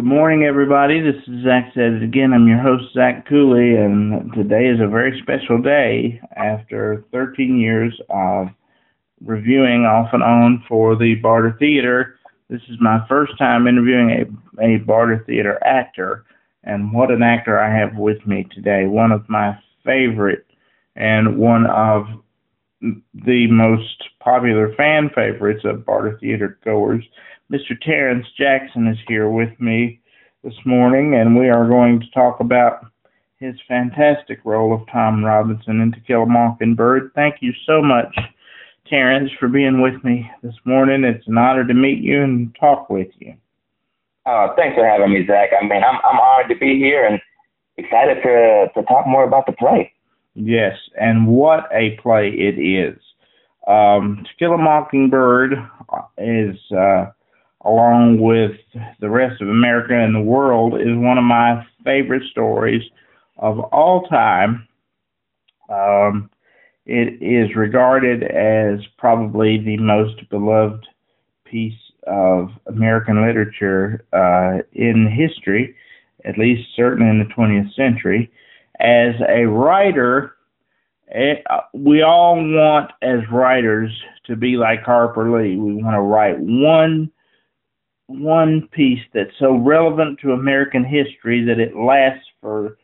Good morning, everybody. This is Zach Says Again. I'm your host, Zach Cooley, and today is a very special day after 13 years of reviewing off and on for the Barter Theater. This is my first time interviewing a, a Barter Theater actor, and what an actor I have with me today. One of my favorite and one of the most popular fan favorites of Barter Theater goers. Mr. Terrance Jackson is here with me this morning, and we are going to talk about his fantastic role of Tom Robinson in To Kill a Mockingbird. Thank you so much, Terrance, for being with me this morning. It's an honor to meet you and talk with you. Uh, thanks for having me, Zach. I mean, I'm I'm honored to be here and excited to to talk more about the play. Yes, and what a play it is. Um, to Kill a Mockingbird is uh, along with the rest of America and the world, is one of my favorite stories of all time. Um, it is regarded as probably the most beloved piece of American literature uh, in history, at least certainly in the 20th century. As a writer, it, uh, we all want, as writers, to be like Harper Lee. We want to write one one piece that's so relevant to American history that it lasts for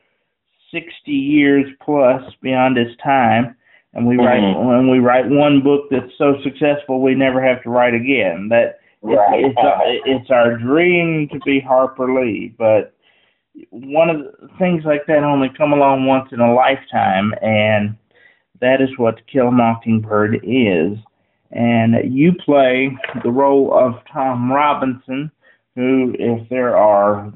60 years plus beyond its time. And we mm-hmm. write when we write one book that's so successful we never have to write again. That right. it's, it's, it's our dream to be Harper Lee, but one of the things like that only come along once in a lifetime, and that is what To Kill a Mockingbird is and you play the role of Tom Robinson, who, if there are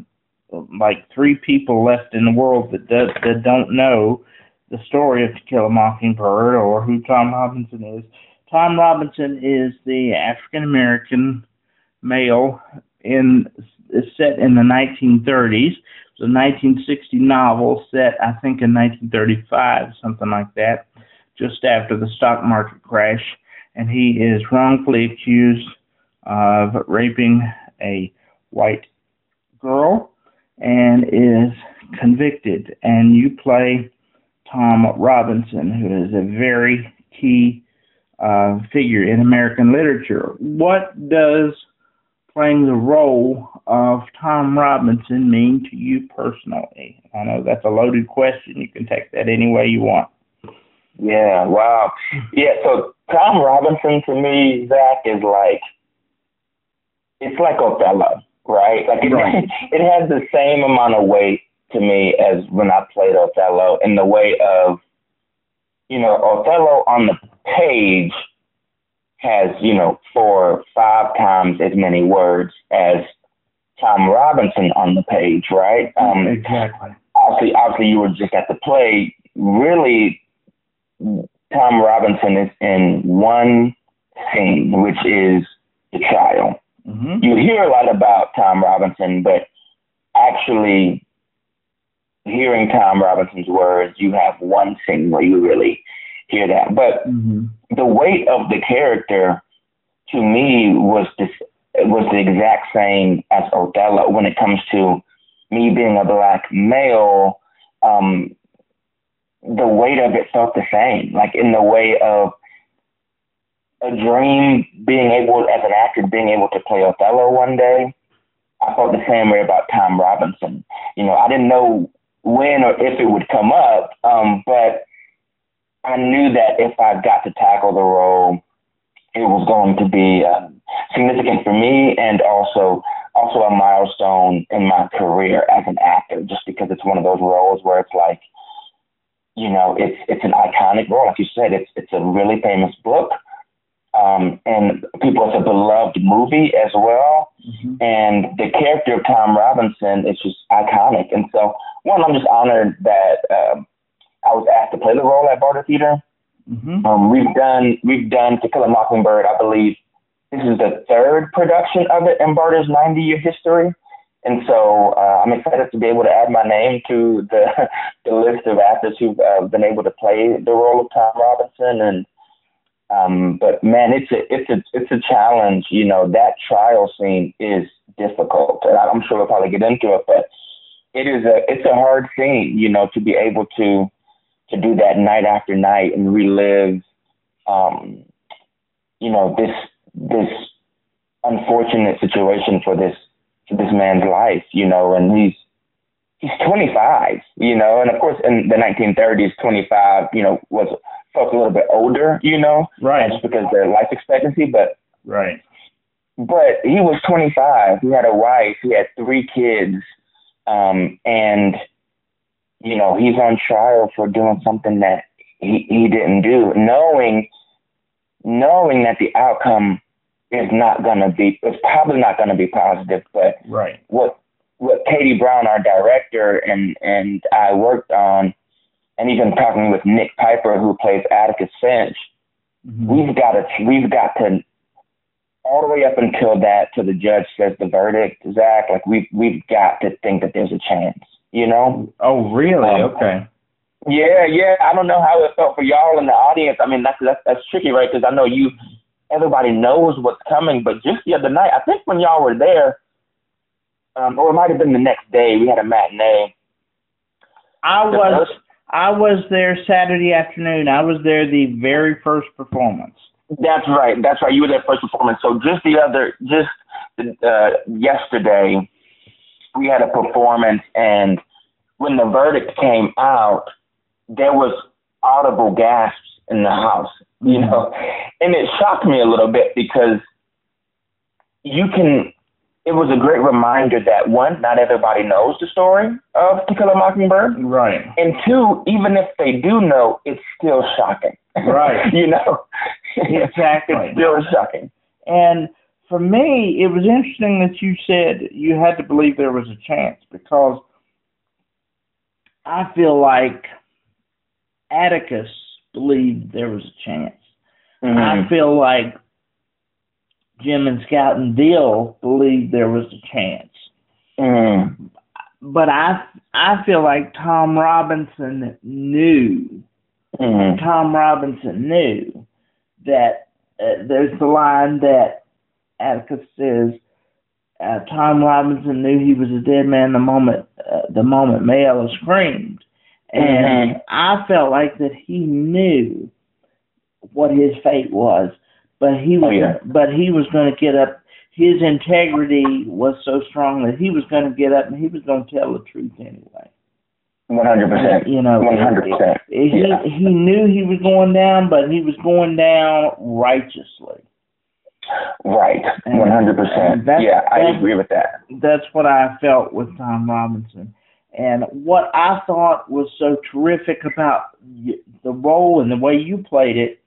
like three people left in the world that do, that don't know the story of To Kill a Mockingbird or who Tom Robinson is, Tom Robinson is the African American male in is set in the 1930s. It's a 1960 novel set, I think, in 1935, something like that, just after the stock market crash and he is wrongfully accused of raping a white girl and is convicted. And you play Tom Robinson, who is a very key uh, figure in American literature. What does playing the role of Tom Robinson mean to you personally? I know that's a loaded question. You can take that any way you want. Yeah, wow. Yeah, so Tom Robinson to me, Zach, is like it's like Othello, right? Like it, right. it has the same amount of weight to me as when I played Othello in the way of, you know, Othello on the page has, you know, four, five times as many words as Tom Robinson on the page, right? Um, exactly. Obviously, obviously, you were just at the play. Really, Tom Robinson is in one scene, which is the trial. Mm-hmm. You hear a lot about Tom Robinson, but actually hearing Tom Robinson's words, you have one scene where you really hear that. But mm-hmm. the weight of the character to me was this was the exact same as Othello when it comes to me being a black male. Um, the weight of it felt the same, like in the way of a dream being able, as an actor, being able to play Othello one day. I felt the same way about Tom Robinson. You know, I didn't know when or if it would come up, um, but I knew that if I got to tackle the role, it was going to be um, significant for me and also also a milestone in my career as an actor. Just because it's one of those roles where it's like you know, it's it's an iconic role. Like you said, it's it's a really famous book. Um, and people, it's a beloved movie as well. Mm-hmm. And the character of Tom Robinson is just iconic. And so, one, I'm just honored that um, I was asked to play the role at Barter Theater. Mm-hmm. Um, we've done we've done To Kill a Mockingbird. I believe this is the third production of it in Barter's 90 year history. And so uh, I'm excited to be able to add my name to the the list of actors who've uh, been able to play the role of Tom Robinson. And Um, but man, it's a it's a it's a challenge. You know that trial scene is difficult, and I'm sure we'll probably get into it. But it is a it's a hard scene. You know to be able to to do that night after night and relive, um, you know this this unfortunate situation for this this man's life. You know, and he's he's 25, you know, and of course in the 1930s, 25, you know, was folks a little bit older, you know, right? Just because their life expectancy, but right. But he was 25. He had a wife. He had three kids, um, and you know he's on trial for doing something that he he didn't do, knowing knowing that the outcome is not going to be it's probably not going to be positive. But right. what what Katy Brown, our director, and and I worked on, and even talking with Nick Piper, who plays Atticus Finch, mm-hmm. we've got to we've got to all the way up until that till the judge says the verdict, Zach. Like we've we've got to think that there's a chance, you know? Oh, really? Um, okay. Yeah, yeah. I don't know how it felt for y'all in the audience. I mean, that's that's, that's tricky, right? Because I know you, everybody knows what's coming. But just the other night, I think when y'all were there, um, or it might have been the next day. We had a matinee. I was I was there Saturday afternoon. I was there the very first performance. That's right. That's right. You were there first performance. So just the other, just uh, yesterday, we had a performance, and when the verdict came out, there was audible gasps in the house. You know, and it shocked me a little bit because you can it was a great reminder that one, not everybody knows the story of To Kill a Mockingbird. Right. And two, even if they do know, it's still shocking. Right. you know? Exactly. it's still shocking. And for me, it was interesting that you said you had to believe there was a chance because I feel like Atticus believed there was a chance. Mm-hmm. I feel like Jem and Scout and Dill believed there was a chance. Mm. But I I feel like Tom Robinson knew. Mm. Tom Robinson knew that uh, there's the line that Atticus says. Uh, Tom Robinson knew he was a dead man the moment uh, the moment Mayella screamed, and mm-hmm. I felt like that he knew what his fate was but he was, oh, yeah. but he was going to get up. His integrity was so strong that he was going to get up and he was going to tell the truth anyway. One hundred percent. You know, one hundred percent. He he knew he was going down, but he was going down righteously. Right, one hundred percent. Yeah, I agree with that. That's what I felt with Tom Robinson, and what I thought was so terrific about the role and the way you played it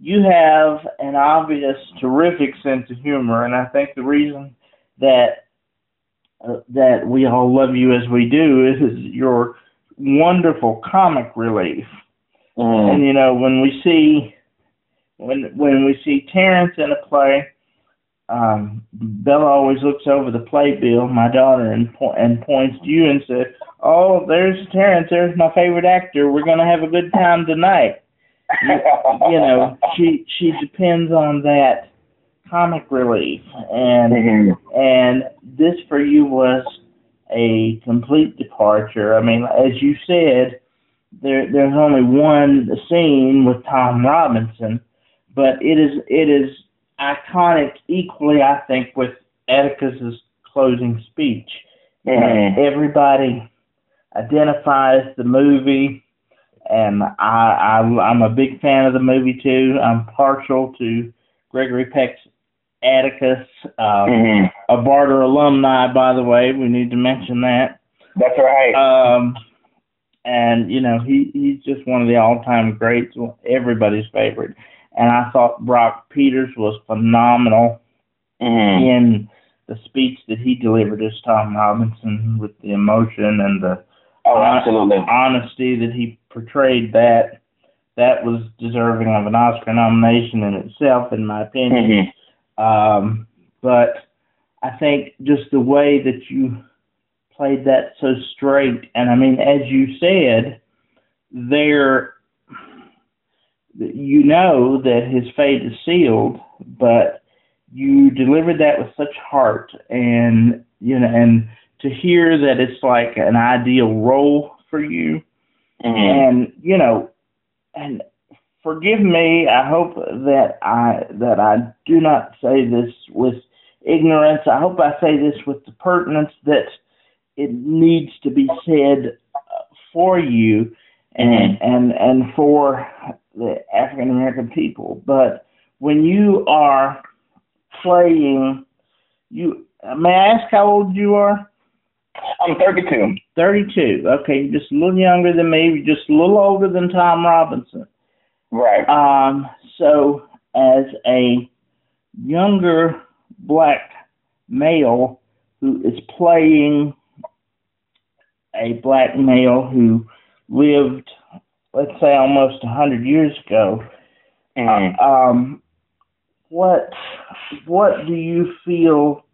you have an obvious, terrific sense of humor, and I think the reason that uh, that we all love you as we do is your wonderful comic relief. Mm. And you know, when we see when when we see Terrance in a play, um, Bella always looks over the playbill, my daughter, and po- and points to you and says, "Oh, there's Terrance. There's my favorite actor. We're gonna have a good time tonight." you, know, she she depends on that comic relief, and mm-hmm. and this for you was a complete departure. I mean, as you said, there there's only one scene with Tom Robinson, but it is it is iconic equally, I think, with Atticus's closing speech. Mm-hmm. everybody identifies the movie and I, I I'm a big fan of the movie too. I'm partial to Gregory Peck's Atticus, um, mm-hmm. a Barter alumni, by the way. We need to mention that. That's right. Um, and you know he he's just one of the all-time greats, everybody's favorite. And I thought Brock Peters was phenomenal mm-hmm. in the speech that he delivered as Tom Robinson with the emotion and the oh, absolutely. honesty that he portrayed that, that was deserving of an Oscar nomination in itself, in my opinion. Mm-hmm. Um, but I think just the way that you played that so straight, and I mean, as you said, there you know that his fate is sealed, but you delivered that with such heart, and you know, and to hear that it's like an ideal role for you, mm-hmm. and you know, and forgive me. I hope that I that I do not say this with ignorance. I hope I say this with the pertinence that it needs to be said for you and mm-hmm. and and for the African American people. But when you are playing, you may I ask how old you are? I'm 32. 32. Okay, you're just a little younger than me, You're just a little older than Tom Robinson. Right. Um. So as a younger black male who is playing a black male who lived, let's say, almost a hundred years ago. Mm. Um, what what do you feel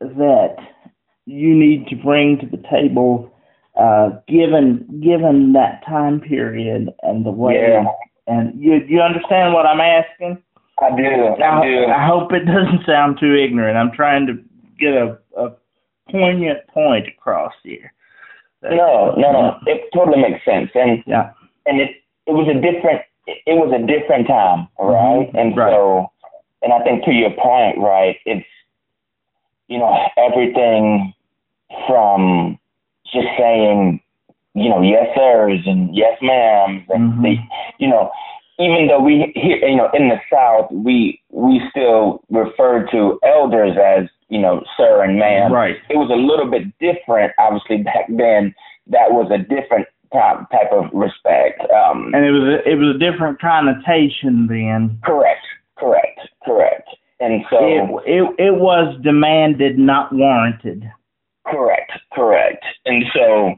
that you need to bring to the table, uh, given given that time period and the way? Yeah. And you you understand what I'm asking? I do. I, I do. I hope it doesn't sound too ignorant. I'm trying to get a, a poignant point across here. No, no, no. It totally makes sense, and yeah, and it it was a different it was a different time, right? Mm-hmm. And right. so, and I think to your point, right? It's you know everything from just saying you know yes sirs and yes ma'ams and mm-hmm. the you know even though we here you know in the South we we still refer to elders as you know sir and ma'am. Right. It was a little bit different, obviously back then. That was a different type type of respect. Um, and it was a, it was a different connotation then. Correct. Correct. Correct. And so it it, it was demanded, not warranted. Correct. Correct. And so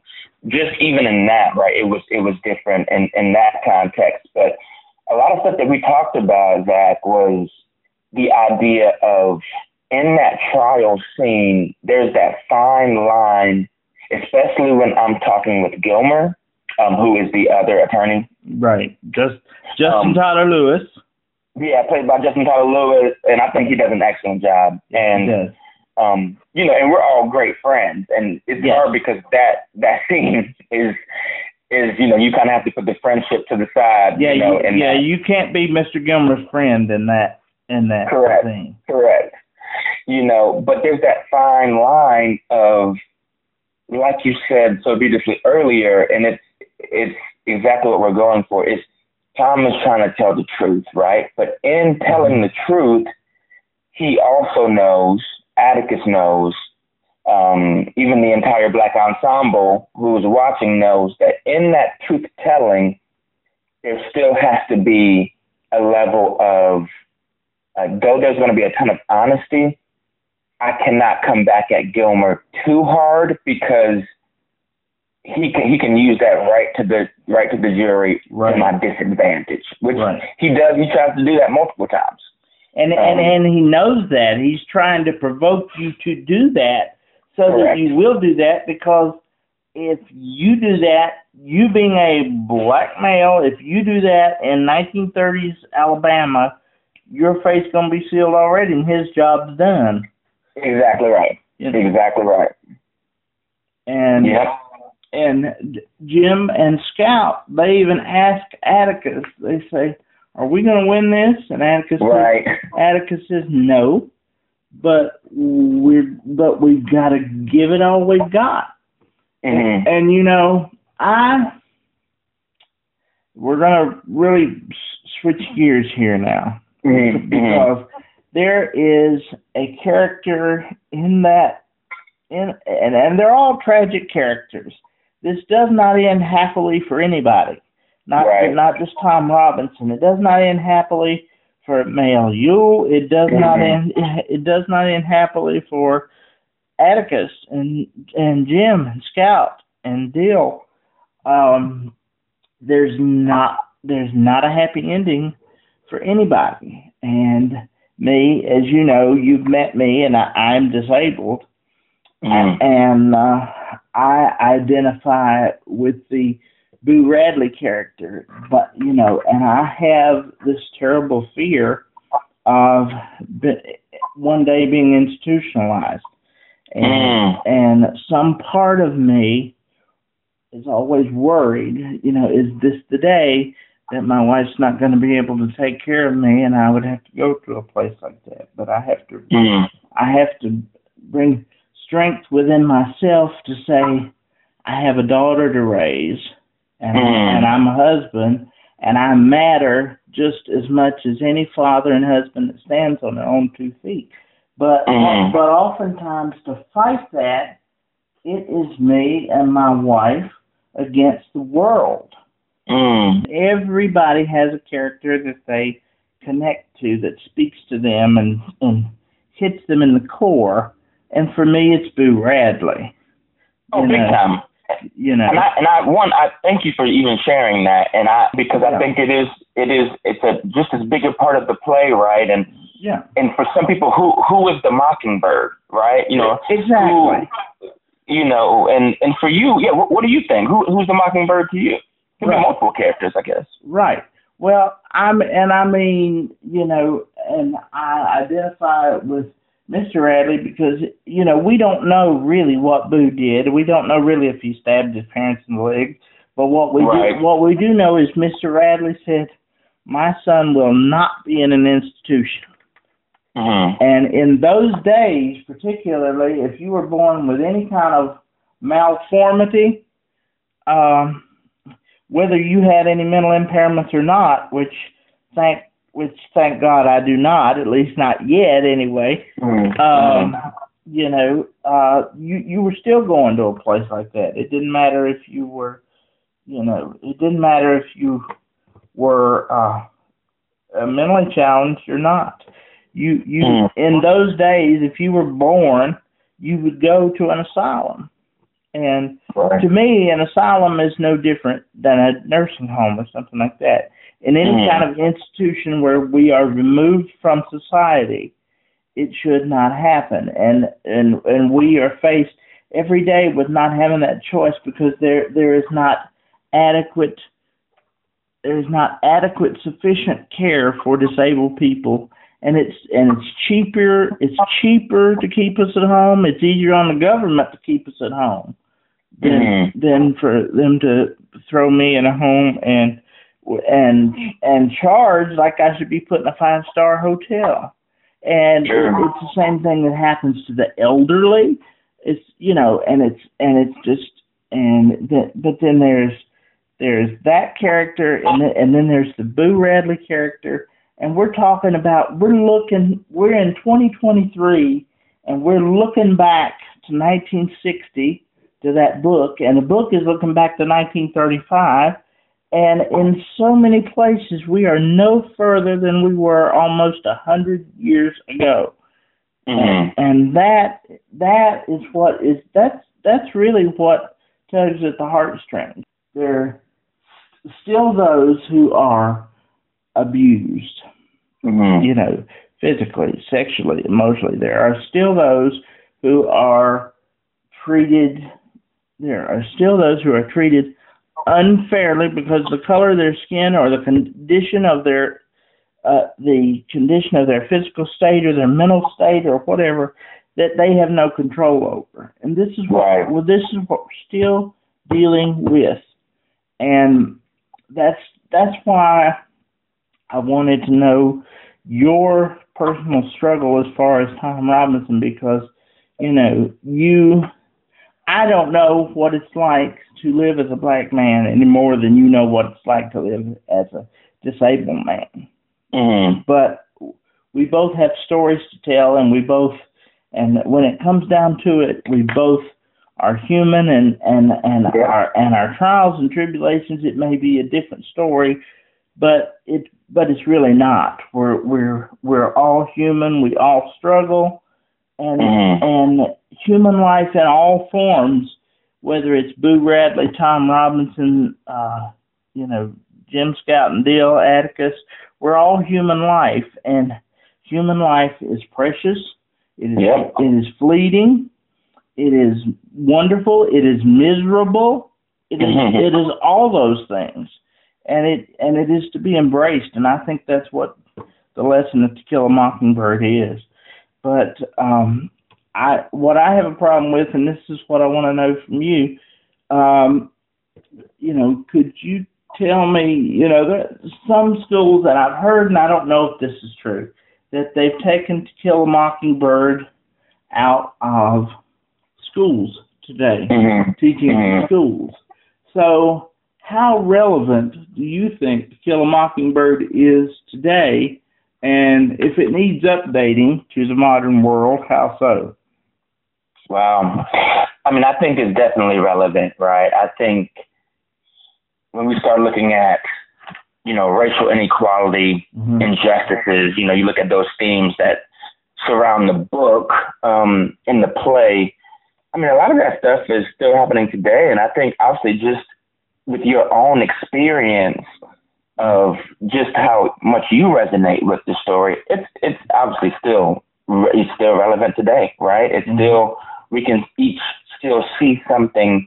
just even in that, right, it was it was different in in that context, but a lot of stuff that we talked about, Zach, was the idea of in that trial scene, there's that fine line, especially when I'm talking with Gilmer, um, who is the other attorney. Right. Just Justin um, Tyler Lewis. Yeah, played by Justin Tyler Lewis, and I think he does an excellent job. And um, you know, and we're all great friends, and it's yes. hard because that that scene is is you know you kind of have to put the friendship to the side. Yeah, you know, you, yeah, that. you can't be Mr. Gilmer's friend in that in that correct, thing. Correct. You know, but there's that fine line of, like you said so beautifully earlier, and it's it's exactly what we're going for. Is Tom is trying to tell the truth, right? But in telling the truth, he also knows, Atticus knows um, even the entire black ensemble who's watching knows that in that truth telling, there still has to be a level of, uh, though there's going to be a ton of honesty, I cannot come back at Gilmer too hard because he can he can use that right to the right to the jury right. to my disadvantage, which right. he does. He tries to do that multiple times, and um, and and he knows that he's trying to provoke you to do that so Correct. that you will do that because if you do that, you being a black male, if you do that in 1930s Alabama, your face gonna be sealed already, and his job's done. Exactly right. You know? Exactly right. And yep. and Jem and Scout, they even ask Atticus. They say, "Are we going to win this?" And Atticus right. says, Atticus says, "No." but we're but we've got to give it all we've got. Mm-hmm. And, and you know, I we're gonna really switch gears here now mm-hmm. because there is a character in that in and and they're all tragic characters. This does not end happily for anybody. Not right. not just Tom Robinson. It does not end happily for Mayella Ewell. It does mm-hmm. not end. It does not end happily for Atticus and and Jem and Scout and Dill. Um, there's not there's not a happy ending for anybody. And me, as you know, you've met me, and I, I'm disabled, mm-hmm. and uh, I identify with the Boo Radley character, but you know, and I have this terrible fear of one day being institutionalized, and mm. and some part of me is always worried. You know, is this the day that my wife's not going to be able to take care of me, and I would have to go to a place like that? But I have to, mm. I have to bring strength within myself to say, I have a daughter to raise and, mm. and I'm a husband, and I matter just as much as any father and husband that stands on their own two feet. But mm. but oftentimes to fight that, it is me and my wife against the world. Mm. Everybody has a character that they connect to that speaks to them and, and hits them in the core. And for me, it's Boo Radley. Oh, big time you know. And I, and I one, I thank you for even sharing that, and I because yeah. I think it is it is it's a just as big a part of the play, right? And yeah, and for some people, who who is the mockingbird, right? You know, exactly. Who, you know, and and for you, yeah, what, what do you think? Who who's the mockingbird to you? Could right. multiple characters, I guess. Right. Well, I'm and I mean, you know, and I identify with Mr. Radley because you know we don't know really what Boo did. We don't know really if he stabbed his parents in the leg. But what we right. do, what we do know is Mr. Radley said, "My son will not be in an institution." Mm-hmm. And in those days, particularly if you were born with any kind of malformity, um, whether you had any mental impairments or not, which thank which thank God I do not, at least not yet anyway. Mm-hmm. Um, you know, uh, you you were still going to a place like that. It didn't matter if you were, you know, it didn't matter if you were uh, mentally challenged or not. You you mm-hmm. in those days, if you were born, you would go to an asylum. And right. to me, an asylum is no different than a nursing home or something like that in any mm. kind of institution where we are removed from society, it should not happen. And and and we are faced every day with not having that choice because there there is not adequate there is not adequate sufficient care for disabled people and it's and it's cheaper it's cheaper to keep us at home it's easier on the government to keep us at home than mm-hmm. than for them to throw me in a home and and and charge like I should be put in a five star hotel. And sure. it's the same thing that happens to the elderly. It's you know, and it's and it's just and then but then there's there's that character and then, and then there's the Boo Radley character and we're talking about we're looking we're in 2023 and we're looking back to 1960 to that book and the book is looking back to 1935 and in so many places, we are no further than we were almost a hundred years ago. Mm-hmm. And, and that that is what is that's that's really what tugs at the heartstrings. There are still those who are abused, mm-hmm. you know, physically, sexually, emotionally. There are still those who are treated. There are still those who are treated unfairly because the color of their skin or the condition of their uh, the condition of their physical state or their mental state or whatever that they have no control over. And this is what well, this is what we're still dealing with, and that's that's why I wanted to know your personal struggle as far as Tom Robinson because you know you I don't know what it's like to live as a black man any more than you know what it's like to live as a disabled man. Mm-hmm. But we both have stories to tell, and we both, and when it comes down to it, we both are human, and and and yeah. our and our trials and tribulations. It may be a different story, but it but it's really not. We're we're we're all human. We all struggle and mm-hmm. and human life in all forms, whether it's Boo Radley, Tom Robinson, uh, you know, Jem Scout and Dale Atticus, we're all human life, and human life is precious. It is it is fleeting. It is wonderful. It is miserable. it is it is all those things, and it and it is to be embraced. And I think that's what the lesson of To Kill a Mockingbird is. But um, I what I have a problem with, and this is what I want to know from you. Um, you know, could you tell me? You know, there some schools that I've heard, and I don't know if this is true, that they've taken To Kill a Mockingbird out of schools today, mm-hmm. teaching mm-hmm. schools. So, how relevant do you think To Kill a Mockingbird is today? And if it needs updating to the modern world, how so? Well, I mean, I think it's definitely relevant, right? I think when we start looking at, you know, racial inequality, mm-hmm. injustices, you know, you look at those themes that surround the book, um, in the play. I mean, a lot of that stuff is still happening today. And I think obviously just with your own experience of just how much you resonate with the story, it's, it's obviously still, it's still relevant today, right? It's mm-hmm. still, we can each still see something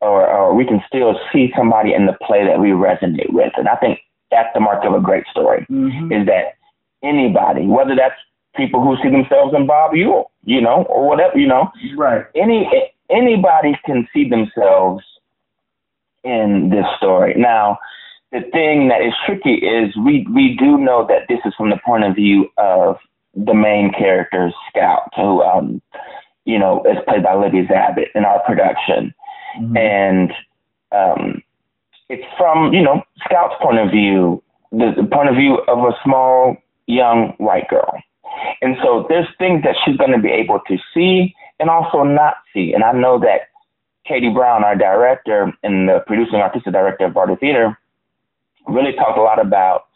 or, or we can still see somebody in the play that we resonate with. And I think that's the mark of a great story mm-hmm. is that anybody, whether that's people who see themselves in Bob Ewell, you know, or whatever, you know, right. Any, anybody can see themselves in this story. Now, the thing that is tricky is we, we do know that this is from the point of view of the main character, Scout, who, um, you know, is played by Libby Zabit in our production. Mm-hmm. And um, it's from, you know, Scout's point of view, the, the point of view of a small young white girl. And so there's things that she's going to be able to see and also not see. And I know that Katy Brown, our director and the producing artistic director of Barter Theater, really talked a lot about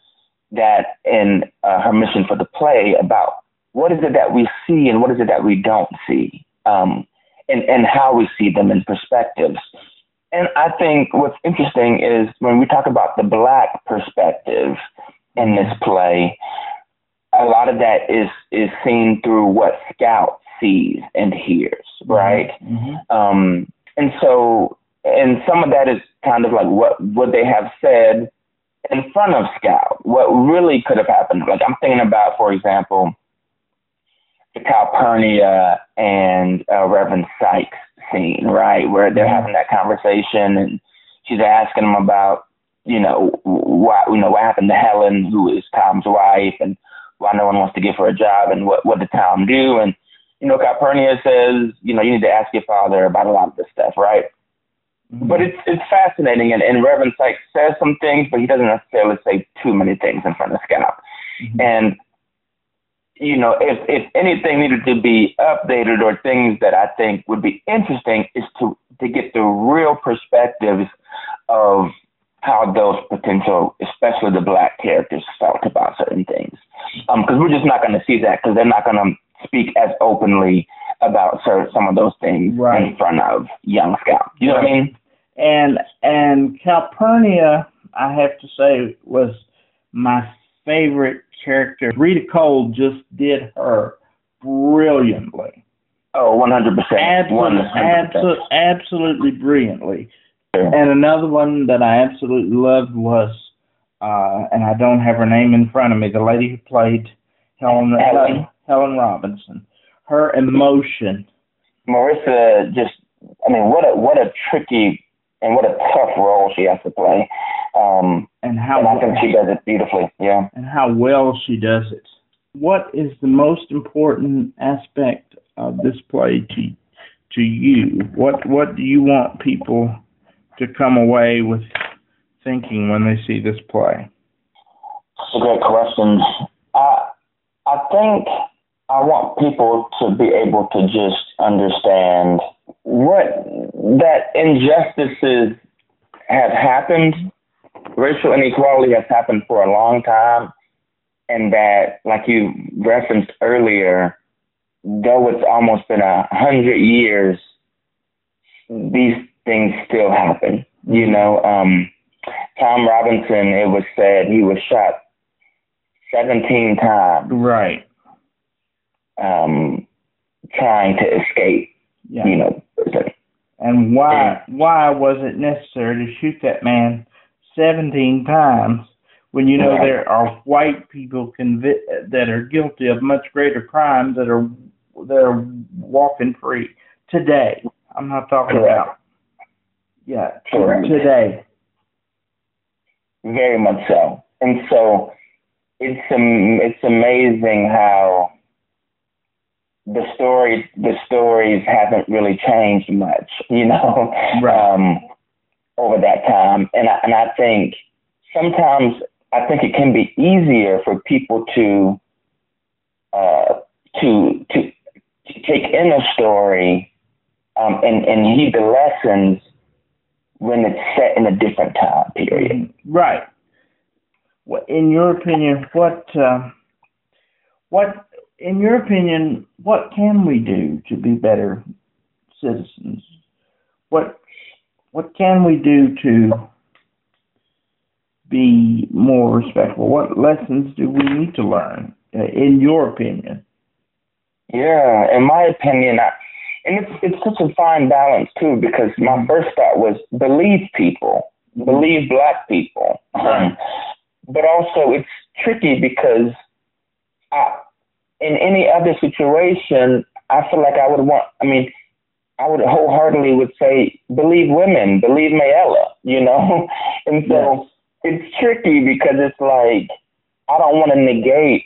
that in uh, her mission for the play about what is it that we see and what is it that we don't see. Um, and, and how we see them in perspectives. And I think what's interesting is when we talk about the black perspective in this play, a lot of that is is seen through what Scout sees and hears, mm-hmm. right? Mm-hmm. Um, and so, and some of that is kind of like what would they have said in front of Scout? What really could have happened? Like I'm thinking about, for example, the Calpurnia and uh, Reverend Sykes scene, right, where they're mm-hmm. having that conversation and she's asking him about, you know, why, you know, what happened to Helen, who is Tom's wife, and why no one wants to give her a job, and what what did Tom do? And you know, Calpurnia says, you know, you need to ask your father about a lot of this stuff, right? Mm-hmm. But it's it's fascinating, and, and Reverend Sykes says some things, but he doesn't necessarily say too many things in front of Scout. Mm-hmm. And you know, if, if anything needed to be updated or things that I think would be interesting is to, to get the real perspectives of how those potential, especially the black characters, felt about certain things. Because um, we're just not going to see that because they're not going to speak as openly about certain, some of those things right. in front of young Scout. You know right. what I mean? And and Calpurnia, I have to say, was my favorite character. Rita Cole just did her brilliantly. Oh, 100%. Absolutely, 100%. absolutely brilliantly. And another one that I absolutely loved was, uh, and I don't have her name in front of me, the lady who played Helen, Helen, Helen Robinson. Her emotion. Marissa just, I mean, what a, what a tricky and what a tough role she has to play. Um, and how and I think she does it beautifully. Yeah. And how well she does it. What is the most important aspect of this play to to you? What what do you want people to come away with thinking when they see this play? That's a great question. I I think I want people to be able to just understand what that injustices have happened racial inequality has happened for a long time, and that, like you referenced earlier, though it's almost been a hundred years, these things still happen. You know, um, Tom Robinson, it was said he was shot 17 times. Right. Um, trying to escape, yeah. you know, And why why was it necessary to shoot that man 17 times when you know there are white people convi- that are guilty of much greater crimes that are that are walking free today? I'm not talking Correct. about yeah Correct. today. Very much so, and so it's um, it's amazing how the stories the stories haven't really changed much, you know, right. um, over that time. And I, and I think sometimes I think it can be easier for people to uh, to to to take in a story um, and and heed the lessons when it's set in a different time period. Right. In your opinion, what uh, what in your opinion, what can we do to be better citizens? What what can we do to be more respectful? What lessons do we need to learn, uh, in your opinion? Yeah, in my opinion, I, and it's it's such a fine balance too, because my mm-hmm. first thought was believe people, believe black people, um, but also it's tricky because I, in any other situation, I feel like I would want. I mean, I would wholeheartedly would say believe women, believe Mayella, you know, and so it's tricky because it's like I don't want to negate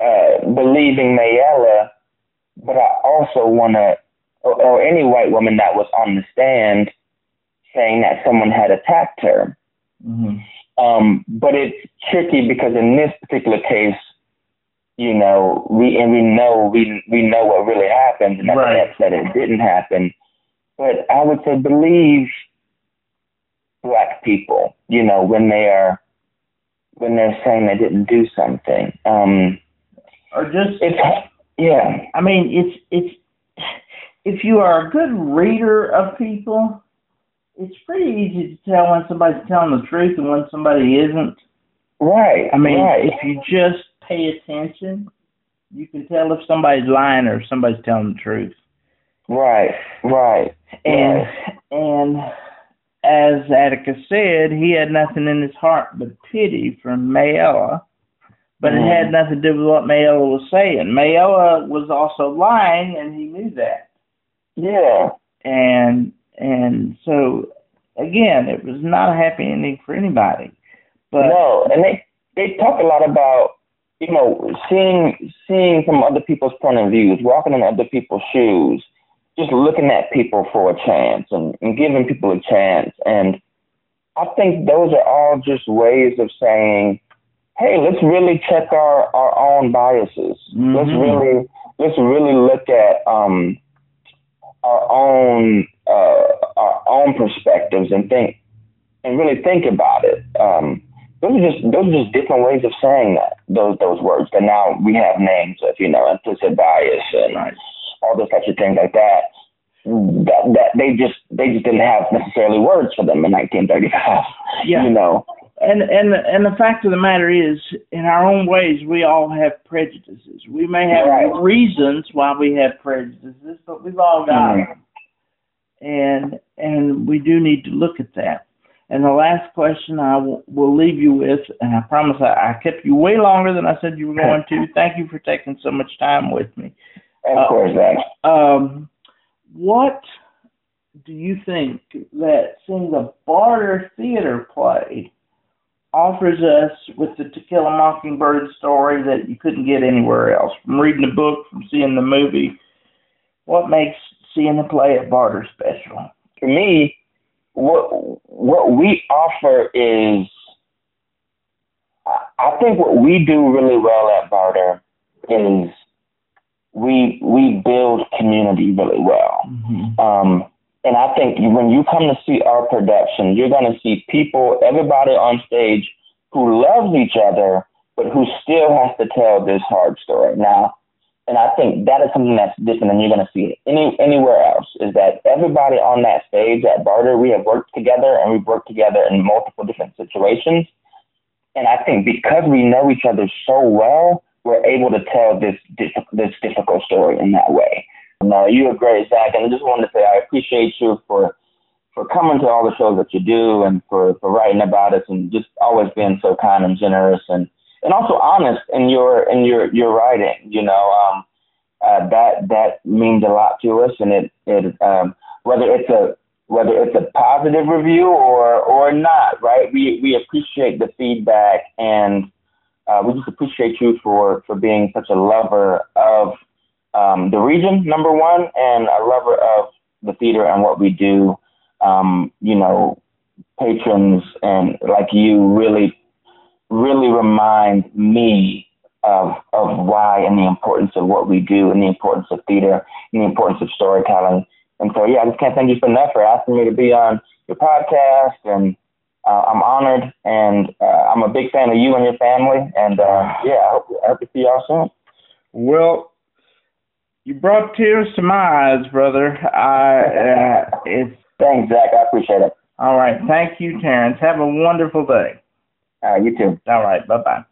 uh, believing Mayella, but I also want to, or, or any white woman that was on the stand saying that someone had attacked her. Mm-hmm. Um, but it's tricky because in this particular case, you know, we and we know we we know what really happened, and right. that it didn't happen. But I would say believe black people, you know, when they are when they're saying they didn't do something. Um or just it's yeah. I mean it's it's if you are a good reader of people, it's pretty easy to tell when somebody's telling the truth and when somebody isn't. Right. I mean, right. if you just pay attention, you can tell if somebody's lying or if somebody's telling the truth. Right, right. And and as Atticus said, he had nothing in his heart but pity for Mayella, but mm. it had mm-hmm. nothing to do with what Mayella was saying. Mayella was also lying, and he knew that. Yeah. And and so again, it was not a happy ending for anybody. But no, and they they talk a lot about you know, seeing seeing from other people's point of views, walking in other people's shoes, just looking at people for a chance and, and giving people a chance. And I think those are all just ways of saying, hey, let's really check our, our own biases. Mm-hmm. Let's really let's really look at um, our own uh, our own perspectives and think and really think about it. Um, those are just those are just different ways of saying that those those words. And now we have names of you know implicit bias and right. all those types of things like that. That that they just they just didn't have necessarily words for them in 1935. Yeah. You know. And and and the fact of the matter is, in our own ways, we all have prejudices. We may have right. reasons why we have prejudices, but we've all got mm-hmm. them. And and we do need to look at that. And the last question I w- will leave you with, and I promise I, I kept you way longer than I said you were going to. Thank you for taking so much time with me. Of course, uh, um, what do you think that seeing the Barter Theater play offers us with the To Kill a Mockingbird story that you couldn't get anywhere else? From reading the book, from seeing the movie, what makes seeing the play at Barter special? For me, what what we offer is I think what we do really well at Barter is we we build community really well. Mm-hmm. Um, and I think when you come to see our production, you're going to see people, everybody on stage who loves each other, but who still has to tell this hard story. Now, and I think that is something that's different than you're going to see any anywhere else. Is that everybody on that stage at Barter, we have worked together and we've worked together in multiple different situations. And I think because we know each other so well, we're able to tell this this difficult story in that way. No, you're great, Zach. And I just wanted to say I appreciate you for for coming to all the shows that you do and for, for writing about us and just always being so kind and generous and, and also honest in your in your, your writing. You know, um, uh, that that means a lot to us and it, it um, whether it's a whether it's a positive review or or not, right? We we appreciate the feedback and uh, we just appreciate you for for being such a lover of um, the region, number one, and a lover of the theater and what we do. Um, you know, patrons and like you really, really remind me of of why and the importance of what we do and the importance of theater and the importance of storytelling. And so, yeah, I just can't thank you enough for asking me to be on your podcast, and uh, I'm honored, and uh, I'm a big fan of you and your family. And uh, yeah, I hope, I hope to see y'all soon. Well, you brought tears to my eyes, brother. I, uh, it's thanks, Zach. I appreciate it. All right, thank you, Terrance. Have a wonderful day. Uh, you too. All right, bye bye.